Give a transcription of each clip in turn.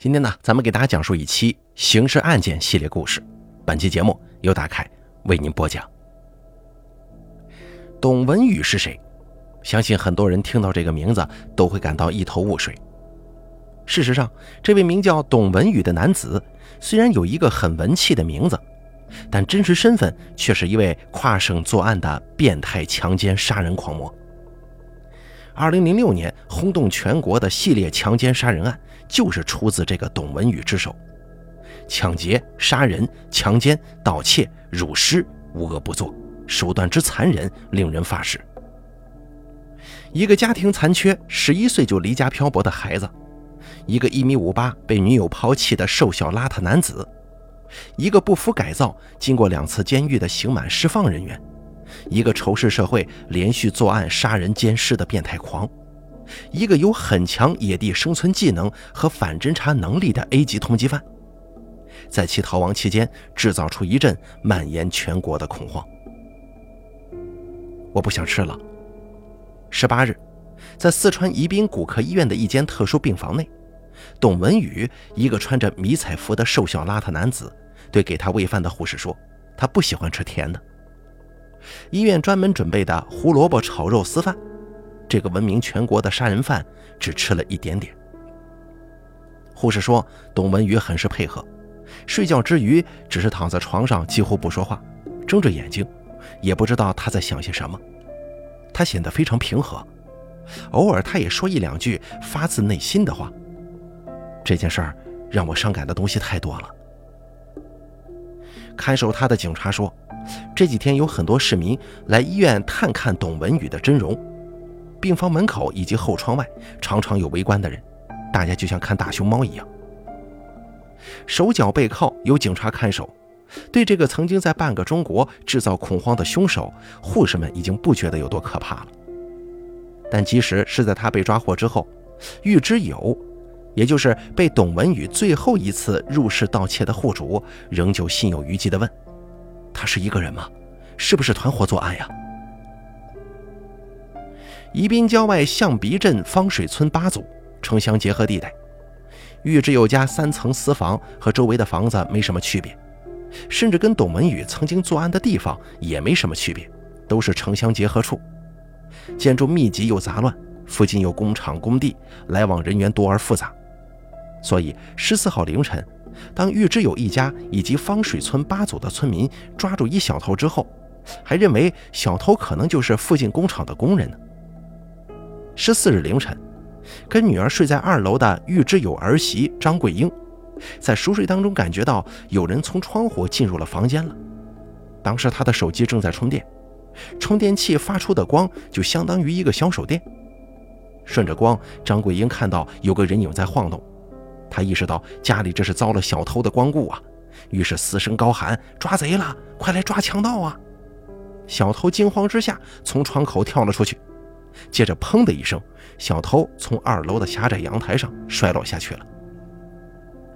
今天呢，咱们给大家讲述一期刑事案件系列故事。本期节目由大凯为您播讲。董文宇是谁？相信很多人听到这个名字都会感到一头雾水。事实上，这位名叫董文宇的男子，虽然有一个很文气的名字，但真实身份却是一位跨省作案的变态强奸杀人狂魔。二零零六年轰动全国的系列强奸杀人案，就是出自这个董文宇之手。抢劫、杀人、强奸、盗窃、辱尸，无恶不作，手段之残忍，令人发指。一个家庭残缺、十一岁就离家漂泊的孩子，一个一米五八被女友抛弃的瘦小邋遢男子，一个不服改造、经过两次监狱的刑满释放人员。一个仇视社会、连续作案、杀人奸尸的变态狂，一个有很强野地生存技能和反侦查能力的 A 级通缉犯，在其逃亡期间制造出一阵蔓延全国的恐慌。我不想吃了。十八日，在四川宜宾骨科医院的一间特殊病房内，董文宇，一个穿着迷彩服的瘦小邋遢男子，对给他喂饭的护士说：“他不喜欢吃甜的。”医院专门准备的胡萝卜炒肉丝饭，这个闻名全国的杀人犯只吃了一点点。护士说，董文宇很是配合，睡觉之余只是躺在床上，几乎不说话，睁着眼睛，也不知道他在想些什么。他显得非常平和，偶尔他也说一两句发自内心的话。这件事儿让我伤感的东西太多了。看守他的警察说。这几天有很多市民来医院探看董文宇的真容，病房门口以及后窗外常常有围观的人，大家就像看大熊猫一样。手脚背靠有警察看守，对这个曾经在半个中国制造恐慌的凶手，护士们已经不觉得有多可怕了。但即使是在他被抓获之后，玉之友，也就是被董文宇最后一次入室盗窃的户主，仍旧心有余悸地问。他是一个人吗？是不是团伙作案呀？宜宾郊外象鼻镇方水村八组城乡结合地带，玉之友家三层私房和周围的房子没什么区别，甚至跟董文宇曾经作案的地方也没什么区别，都是城乡结合处，建筑密集又杂乱，附近有工厂工地，来往人员多而复杂，所以十四号凌晨。当玉之友一家以及方水村八组的村民抓住一小偷之后，还认为小偷可能就是附近工厂的工人呢。十四日凌晨，跟女儿睡在二楼的玉之友儿媳张桂英，在熟睡当中感觉到有人从窗户进入了房间了。当时她的手机正在充电，充电器发出的光就相当于一个小手电。顺着光，张桂英看到有个人影在晃动。她意识到家里这是遭了小偷的光顾啊，于是嘶声高喊：“抓贼了！快来抓强盗啊！”小偷惊慌之下从窗口跳了出去，接着砰的一声，小偷从二楼的狭窄阳台上摔落下去了。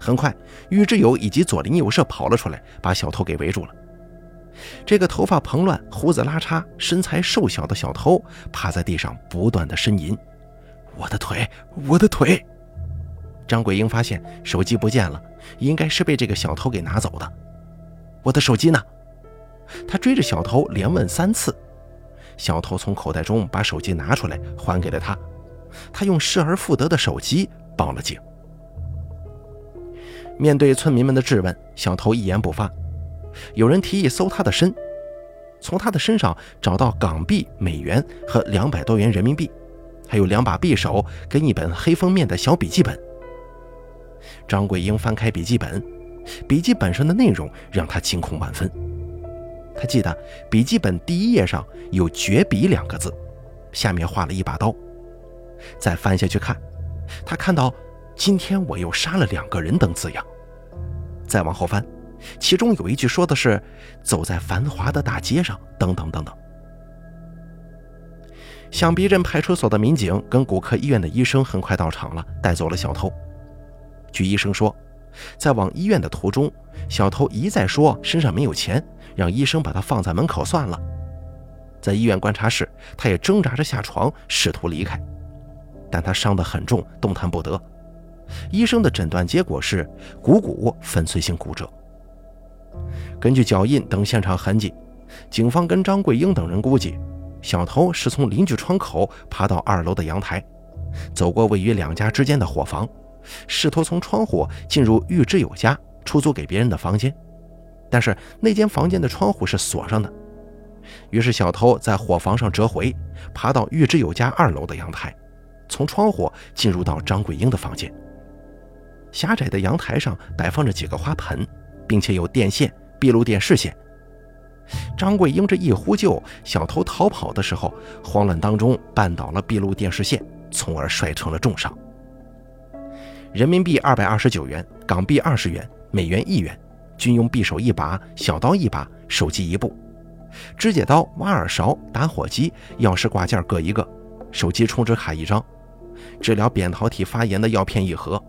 很快，玉之友以及左邻右舍跑了出来，把小偷给围住了。这个头发蓬乱、胡子拉碴、身材瘦小的小偷趴在地上不断的呻吟：“我的腿，我的腿！”张桂英发现手机不见了，应该是被这个小偷给拿走的。我的手机呢？他追着小偷连问三次，小偷从口袋中把手机拿出来还给了他。他用失而复得的手机报了警。面对村民们的质问，小偷一言不发。有人提议搜他的身，从他的身上找到港币、美元和两百多元人民币，还有两把匕首跟一本黑封面的小笔记本。张桂英翻开笔记本，笔记本上的内容让她惊恐万分。他记得笔记本第一页上有“绝笔”两个字，下面画了一把刀。再翻下去看，他看到“今天我又杀了两个人”等字样。再往后翻，其中有一句说的是“走在繁华的大街上”等等等等。响鼻镇派出所的民警跟骨科医院的医生很快到场了，带走了小偷。据医生说，在往医院的途中，小偷一再说身上没有钱，让医生把他放在门口算了。在医院观察室，他也挣扎着下床，试图离开，但他伤得很重，动弹不得。医生的诊断结果是股骨粉碎性骨折。根据脚印等现场痕迹，警方跟张桂英等人估计，小偷是从邻居窗口爬到二楼的阳台，走过位于两家之间的伙房，试图从窗户进入玉之友家出租给别人的房间。但是那间房间的窗户是锁上的，于是小偷在伙房上折回，爬到玉之友家二楼的阳台，从窗户进入到张桂英的房间。狭窄的阳台上摆放着几个花盆，并且有电线、闭路电视线。张桂英这一呼救，小偷逃跑的时候，慌乱当中绊倒了闭路电视线，从而摔成了重伤。人民币二百二十九元，港币二十元，美元一元。军用匕首一把，小刀一把，手机一部，指甲刀、挖耳勺、打火机、钥匙挂件各一个，手机充值卡一张，治疗扁桃体发炎的药片一盒，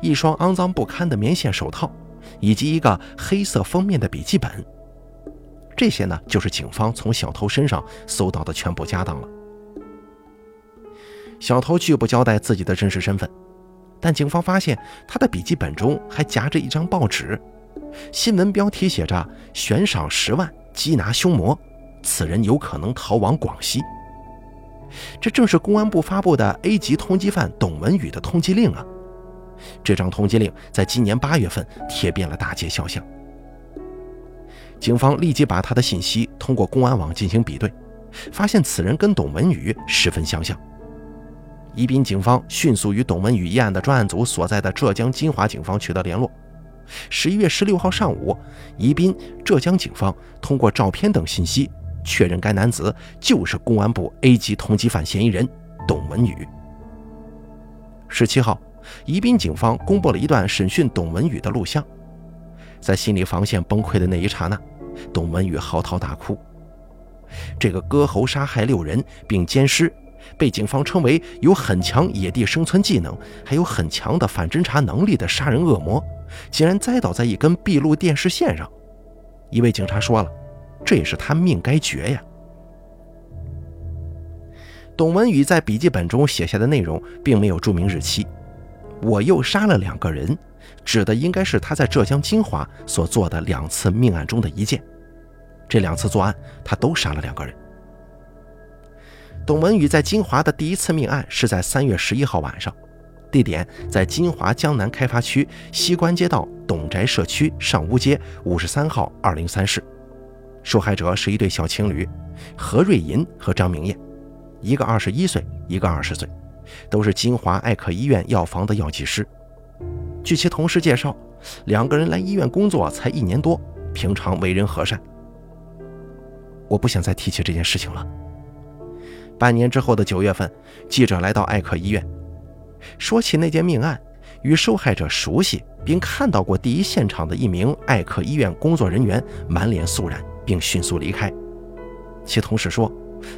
一双肮脏不堪的棉线手套，以及一个黑色封面的笔记本。这些呢，就是警方从小偷身上搜到的全部家当了。小偷拒不交代自己的真实身份，但警方发现他的笔记本中还夹着一张报纸。新闻标题写着“悬赏十万缉拿凶魔，此人有可能逃往广西”。这正是公安部发布的 A 级通缉犯董文宇的通缉令啊！这张通缉令在今年八月份贴遍了大街小巷。警方立即把他的信息通过公安网进行比对，发现此人跟董文宇十分相像。宜宾警方迅速与董文宇一案的专案组所在的浙江金华警方取得联络。十一月十六号上午，宜宾浙江警方通过照片等信息确认，该男子就是公安部 A 级通缉犯嫌疑人董文宇。十七号，宜宾警方公布了一段审讯董文宇的录像，在心理防线崩溃的那一刹那，董文宇嚎啕大哭。这个割喉杀害六人并奸尸，被警方称为有很强野地生存技能，还有很强的反侦查能力的杀人恶魔。竟然栽倒在一根闭路电视线上，一位警察说了：“这也是他命该绝呀。”董文宇在笔记本中写下的内容并没有注明日期。我又杀了两个人，指的应该是他在浙江金华所做的两次命案中的一件。这两次作案，他都杀了两个人。董文宇在金华的第一次命案是在三月十一号晚上。地点在金华江南开发区西关街道董宅社区上屋街五十三号二零三室，受害者是一对小情侣何瑞银和张明艳，一个二十一岁，一个二十岁，都是金华爱克医院药房的药剂师。据其同事介绍，两个人来医院工作才一年多，平常为人和善。我不想再提起这件事情了。半年之后的九月份，记者来到艾克医院。说起那件命案，与受害者熟悉并看到过第一现场的一名艾克医院工作人员满脸肃然，并迅速离开。其同事说，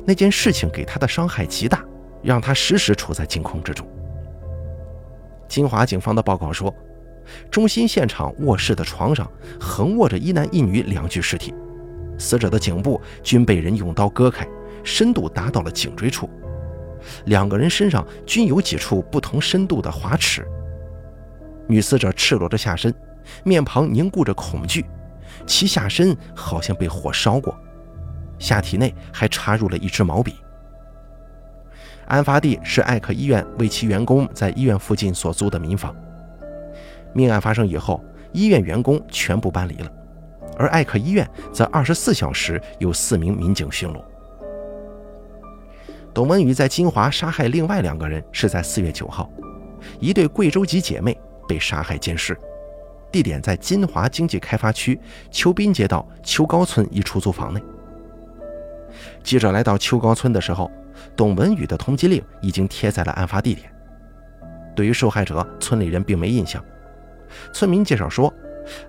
那件事情给他的伤害极大，让他时时处在惊恐之中。金华警方的报告说，中心现场卧室的床上横卧着一男一女两具尸体，死者的颈部均被人用刀割开，深度达到了颈椎处。两个人身上均有几处不同深度的划齿。女死者赤裸着下身，面庞凝固着恐惧，其下身好像被火烧过，下体内还插入了一支毛笔。案发地是艾克医院为其员工在医院附近所租的民房。命案发生以后，医院员工全部搬离了，而艾克医院则二十四小时有四名民警巡逻。董文宇在金华杀害另外两个人是在四月九号，一对贵州籍姐妹被杀害奸尸，地点在金华经济开发区邱滨街道邱高村一出租房内。记者来到邱高村的时候，董文宇的通缉令已经贴在了案发地点。对于受害者，村里人并没印象。村民介绍说，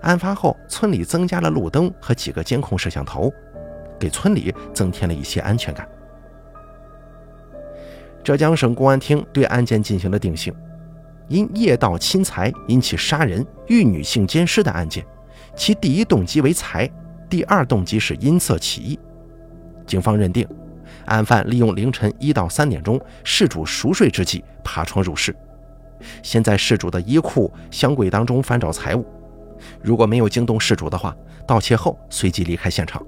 案发后村里增加了路灯和几个监控摄像头，给村里增添了一些安全感。浙江省公安厅对案件进行了定性，因夜盗侵财引起杀人、遇女性奸尸的案件，其第一动机为财，第二动机是因色起意。警方认定，案犯利用凌晨一到三点钟事主熟睡之际爬窗入室，先在事主的衣裤、箱柜当中翻找财物，如果没有惊动事主的话，盗窃后随即离开现场；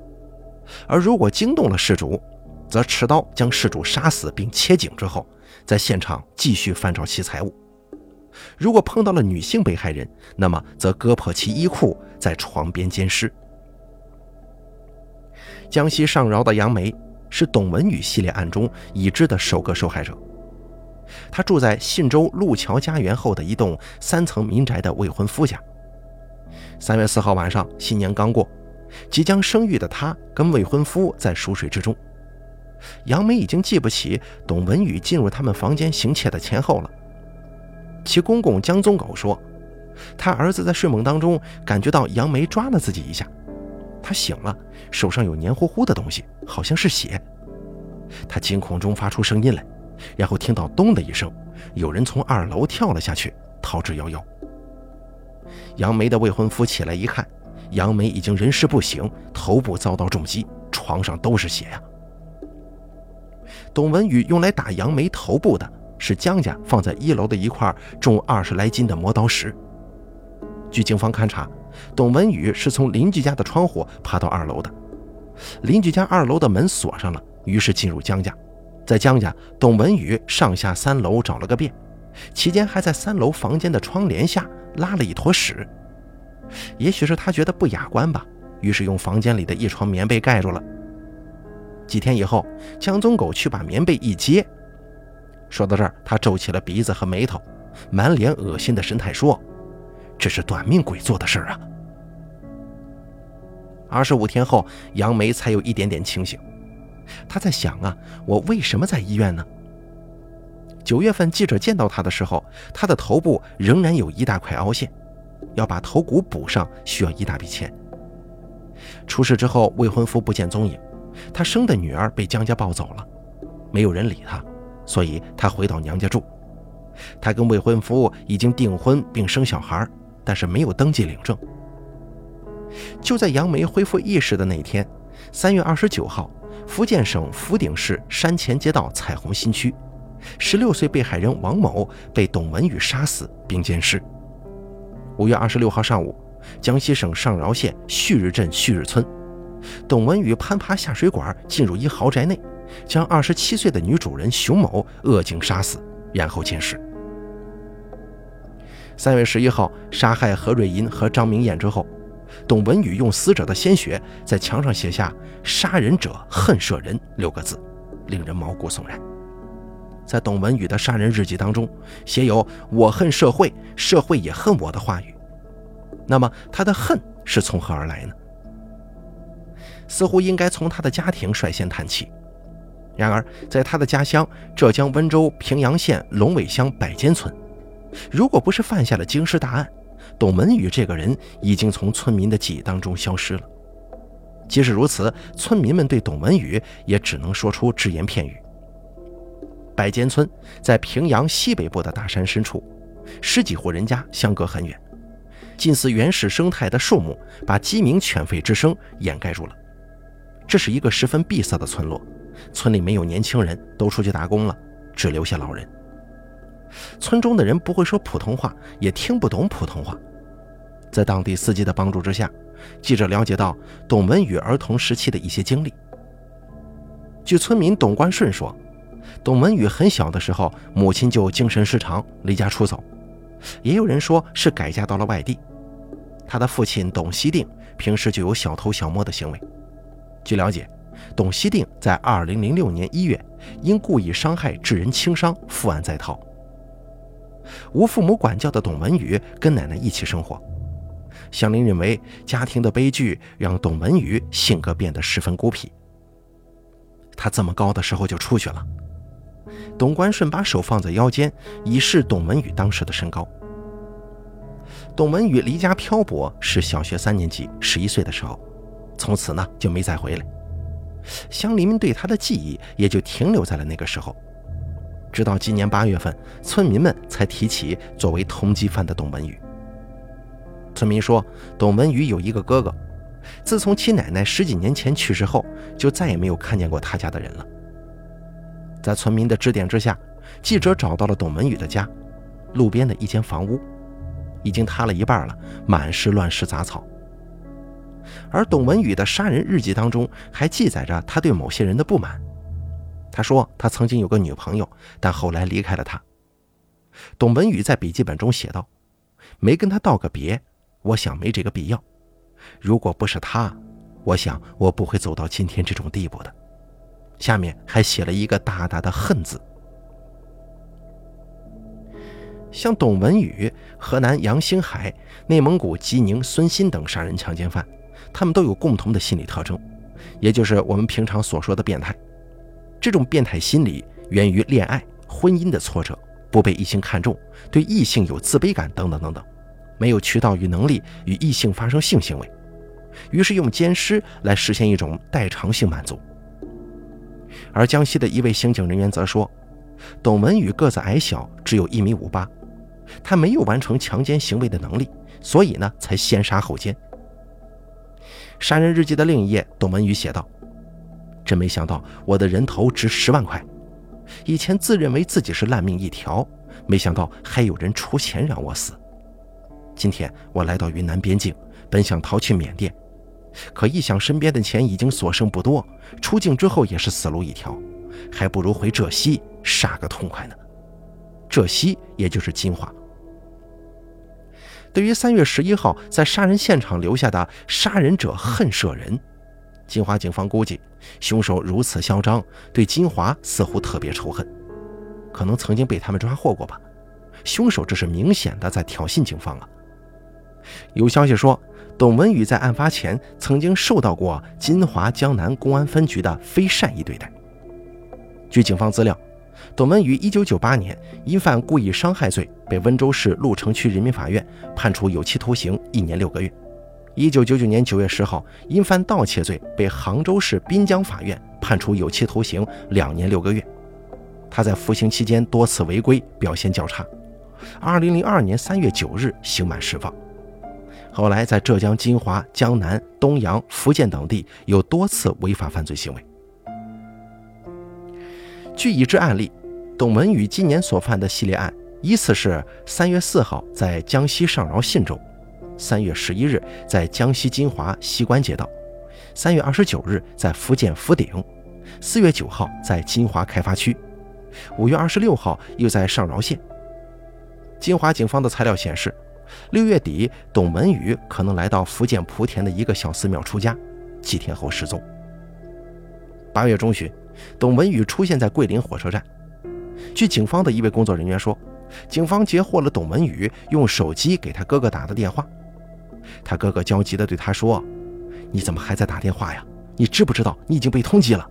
而如果惊动了事主，则持刀将事主杀死并切颈之后，在现场继续翻找其财物。如果碰到了女性被害人，那么则割破其衣裤，在床边奸尸。江西上饶的杨梅是董文宇系列案中已知的首个受害者。他住在信州路桥家园后的一栋三层民宅的未婚夫家。三月四号晚上，新年刚过，即将生育的她跟未婚夫在熟睡之中。杨梅已经记不起董文宇进入他们房间行窃的前后了。其公公江宗狗说，他儿子在睡梦当中感觉到杨梅抓了自己一下，他醒了，手上有黏糊糊的东西，好像是血。他惊恐中发出声音来，然后听到咚的一声，有人从二楼跳了下去，逃之夭夭。杨梅的未婚夫起来一看，杨梅已经人事不省，头部遭到重击，床上都是血呀。董文宇用来打杨梅头部的。是江家放在一楼的一块重二十来斤的磨刀石。据警方勘查，董文宇是从邻居家的窗户爬到二楼的。邻居家二楼的门锁上了，于是进入江家。在江家，董文宇上下三楼找了个遍，期间还在三楼房间的窗帘下拉了一坨屎。也许是他觉得不雅观吧，于是用房间里的一床棉被盖住了。几天以后，江宗狗去把棉被一揭。说到这儿，他皱起了鼻子和眉头，满脸恶心的神态说：“这是短命鬼做的事儿啊！”二十五天后，杨梅才有一点点清醒。他在想啊，我为什么在医院呢？九月份记者见到他的时候，他的头部仍然有一大块凹陷，要把头骨补上需要一大笔钱。出事之后，未婚夫不见踪影，他生的女儿被江家抱走了，没有人理他。所以，他回到娘家住。他跟未婚夫已经订婚并生小孩，但是没有登记领证。就在杨梅恢复意识的那天，三月二十九号，福建省福鼎市山前街道彩虹新区，十六岁被害人王某被董文宇杀死并奸尸。五月二十六号上午，江西省上饶县旭日镇旭日村，董文宇攀爬下水管进入一豪宅内。将二十七岁的女主人熊某恶警杀死，然后奸尸。三月十一号，杀害何瑞银和张明艳之后，董文宇用死者的鲜血在墙上写下“杀人者恨舍人”六个字，令人毛骨悚然。在董文宇的杀人日记当中，写有“我恨社会，社会也恨我”的话语。那么，他的恨是从何而来呢？似乎应该从他的家庭率先谈起。然而，在他的家乡浙江温州平阳县龙尾乡百间村，如果不是犯下了惊世大案，董文宇这个人已经从村民的记忆当中消失了。即使如此，村民们对董文宇也只能说出只言片语。百间村在平阳西北部的大山深处，十几户人家相隔很远，近似原始生态的树木把鸡鸣犬吠之声掩盖住了。这是一个十分闭塞的村落。村里没有年轻人，都出去打工了，只留下老人。村中的人不会说普通话，也听不懂普通话。在当地司机的帮助之下，记者了解到董文宇儿童时期的一些经历。据村民董关顺说，董文宇很小的时候，母亲就精神失常，离家出走。也有人说是改嫁到了外地。他的父亲董希定平时就有小偷小摸的行为。据了解。董希定在2006年1月因故意伤害致人轻伤负案在逃。无父母管教的董文宇跟奶奶一起生活。乡邻认为家庭的悲剧让董文宇性格变得十分孤僻。他这么高的时候就出去了。董关顺把手放在腰间，以示董文宇当时的身高。董文宇离家漂泊是小学三年级，十一岁的时候，从此呢就没再回来。乡邻们对他的记忆也就停留在了那个时候，直到今年八月份，村民们才提起作为通缉犯的董文宇。村民说，董文宇有一个哥哥，自从其奶奶十几年前去世后，就再也没有看见过他家的人了。在村民的指点之下，记者找到了董文宇的家，路边的一间房屋，已经塌了一半了，满是乱石杂草。而董文宇的杀人日记当中还记载着他对某些人的不满。他说他曾经有个女朋友，但后来离开了他。董文宇在笔记本中写道：“没跟他道个别，我想没这个必要。如果不是他，我想我不会走到今天这种地步的。”下面还写了一个大大的“恨”字。像董文宇、河南杨兴海、内蒙古吉宁孙鑫等杀人强奸犯，他们都有共同的心理特征，也就是我们平常所说的变态。这种变态心理源于恋爱、婚姻的挫折，不被异性看重，对异性有自卑感等等等等，没有渠道与能力与异性发生性行为，于是用奸尸来实现一种代偿性满足。而江西的一位刑警人员则说，董文宇个子矮小，只有一米五八。他没有完成强奸行为的能力，所以呢才先杀后奸。杀人日记的另一页，董文宇写道：“真没想到我的人头值十万块，以前自认为自己是烂命一条，没想到还有人出钱让我死。今天我来到云南边境，本想逃去缅甸，可一想身边的钱已经所剩不多，出境之后也是死路一条，还不如回浙西杀个痛快呢。”浙西，也就是金华。对于三月十一号在杀人现场留下的“杀人者恨舍人”，金华警方估计，凶手如此嚣张，对金华似乎特别仇恨，可能曾经被他们抓获过吧。凶手这是明显的在挑衅警方啊！有消息说，董文宇在案发前曾经受到过金华江南公安分局的非善意对待。据警方资料。董文宇1998年因犯故意伤害罪，被温州市鹿城区人民法院判处有期徒刑一年六个月。1999年9月10号，因犯盗窃罪，被杭州市滨江法院判处有期徒刑两年六个月。他在服刑期间多次违规，表现较差。2002年3月9日刑满释放。后来在浙江金华、江南、东阳、福建等地有多次违法犯罪行为。据已知案例，董文宇今年所犯的系列案，依次是三月四号在江西上饶信州，三月十一日在江西金华西关街道，三月二十九日在福建福鼎，四月九号在金华开发区，五月二十六号又在上饶县。金华警方的材料显示，六月底董文宇可能来到福建莆田的一个小寺庙出家，几天后失踪。八月中旬。董文宇出现在桂林火车站。据警方的一位工作人员说，警方截获了董文宇用手机给他哥哥打的电话。他哥哥焦急地对他说：“你怎么还在打电话呀？你知不知道你已经被通缉了？”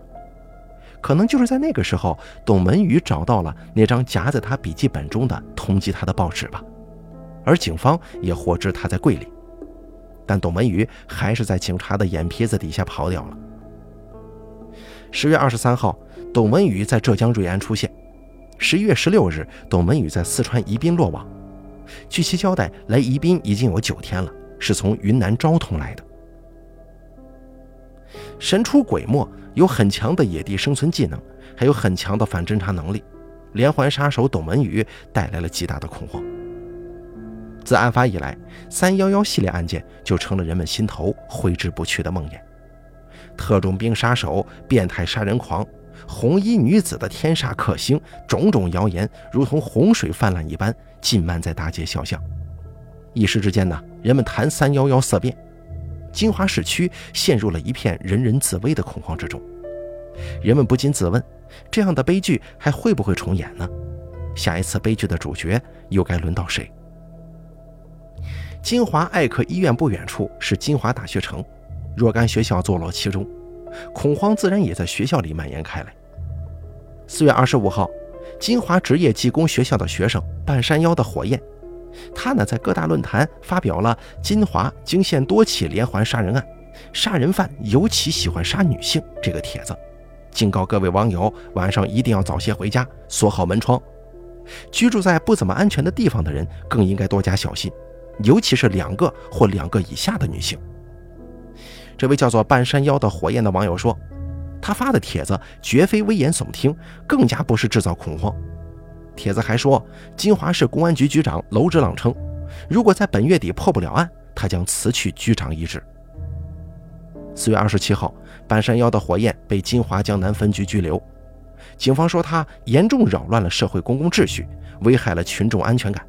可能就是在那个时候，董文宇找到了那张夹在他笔记本中的通缉他的报纸吧。而警方也获知他在桂林，但董文宇还是在警察的眼皮子底下跑掉了。十月二十三号，董文宇在浙江瑞安出现。十一月十六日，董文宇在四川宜宾落网。据其交代，来宜宾已经有九天了，是从云南昭通来的。神出鬼没，有很强的野地生存技能，还有很强的反侦查能力。连环杀手董文宇带来了极大的恐慌。自案发以来，三幺幺系列案件就成了人们心头挥之不去的梦魇。特种兵杀手、变态杀人狂、红衣女子的天煞克星，种种谣言如同洪水泛滥一般，浸漫在大街小巷。一时之间呢，人们谈三幺幺色变，金华市区陷入了一片人人自危的恐慌之中。人们不禁自问：这样的悲剧还会不会重演呢？下一次悲剧的主角又该轮到谁？金华艾克医院不远处是金华大学城。若干学校坐落其中，恐慌自然也在学校里蔓延开来。四月二十五号，金华职业技工学校的学生半山腰的火焰，他呢在各大论坛发表了“金华惊现多起连环杀人案，杀人犯尤其喜欢杀女性”这个帖子，警告各位网友晚上一定要早些回家，锁好门窗。居住在不怎么安全的地方的人更应该多加小心，尤其是两个或两个以下的女性。这位叫做半山腰的火焰的网友说：“他发的帖子绝非危言耸听，更加不是制造恐慌。帖子还说，金华市公安局局长娄志朗称，如果在本月底破不了案，他将辞去局长一职。四月二十七号，半山腰的火焰被金华江南分局拘留，警方说他严重扰乱了社会公共秩序，危害了群众安全感。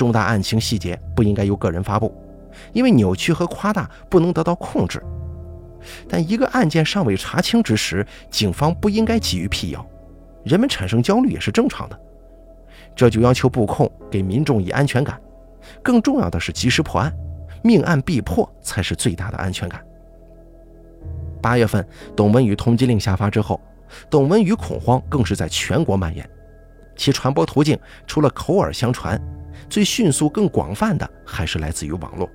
重大案情细节不应该由个人发布，因为扭曲和夸大不能得到控制。但一个案件尚未查清之时，警方不应该急于辟谣，人们产生焦虑也是正常的。这就要求布控给民众以安全感，更重要的是及时破案，命案必破才是最大的安全感。八月份，董文宇通缉令下发之后，董文宇恐慌更是在全国蔓延，其传播途径除了口耳相传，最迅速、更广泛的还是来自于网络。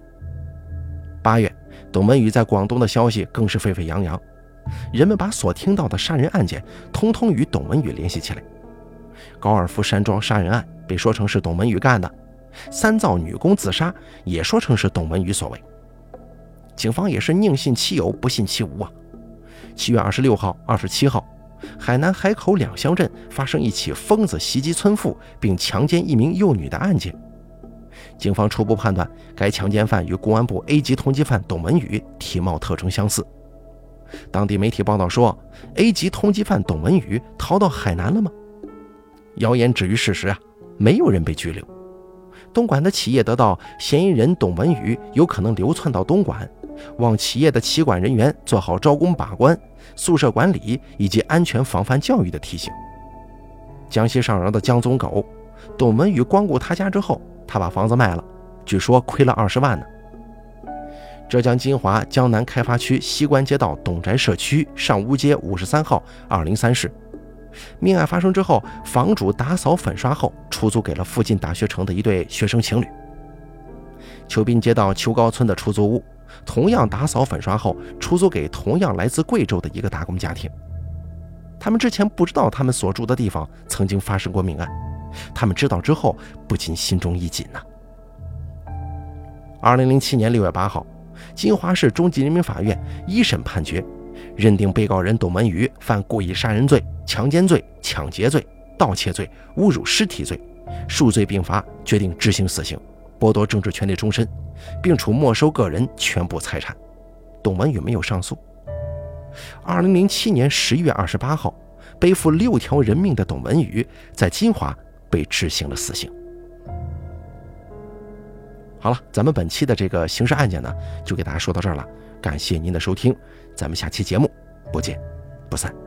八月。董文宇在广东的消息更是沸沸扬扬，人们把所听到的杀人案件通通与董文宇联系起来。高尔夫山庄杀人案被说成是董文宇干的，三灶女工自杀也说成是董文宇所为。警方也是宁信其有，不信其无啊。七月二十六号、二十七号，海南海口两乡镇发生一起疯子袭击村妇并强奸一名幼女的案件。警方初步判断，该强奸犯与公安部 A 级通缉犯董文宇体貌特征相似。当地媒体报道说，A 级通缉犯董文宇逃到海南了吗？谣言止于事实啊，没有人被拘留。东莞的企业得到嫌疑人董文宇有可能流窜到东莞，望企业的企管人员做好招工把关、宿舍管理以及安全防范教育的提醒。江西上饶的江宗狗，董文宇光顾他家之后。他把房子卖了，据说亏了二十万呢。浙江金华江南开发区西关街道董宅社区上屋街五十三号二零三室，命案发生之后，房主打扫粉刷后出租给了附近大学城的一对学生情侣。邱滨街道邱高村的出租屋同样打扫粉刷后出租给同样来自贵州的一个打工家庭。他们之前不知道他们所住的地方曾经发生过命案。他们知道之后，不禁心中一紧呐。二零零七年六月八号，金华市中级人民法院一审判决，认定被告人董文宇犯故意杀人罪、强奸罪、抢劫罪、盗窃罪、侮辱尸体罪，数罪并罚，决定执行死刑，剥夺政治权利终身，并处没收个人全部财产。董文宇没有上诉。二零零七年十一月二十八号，背负六条人命的董文宇在金华。被执行了死刑。好了，咱们本期的这个刑事案件呢，就给大家说到这儿了。感谢您的收听，咱们下期节目不见不散。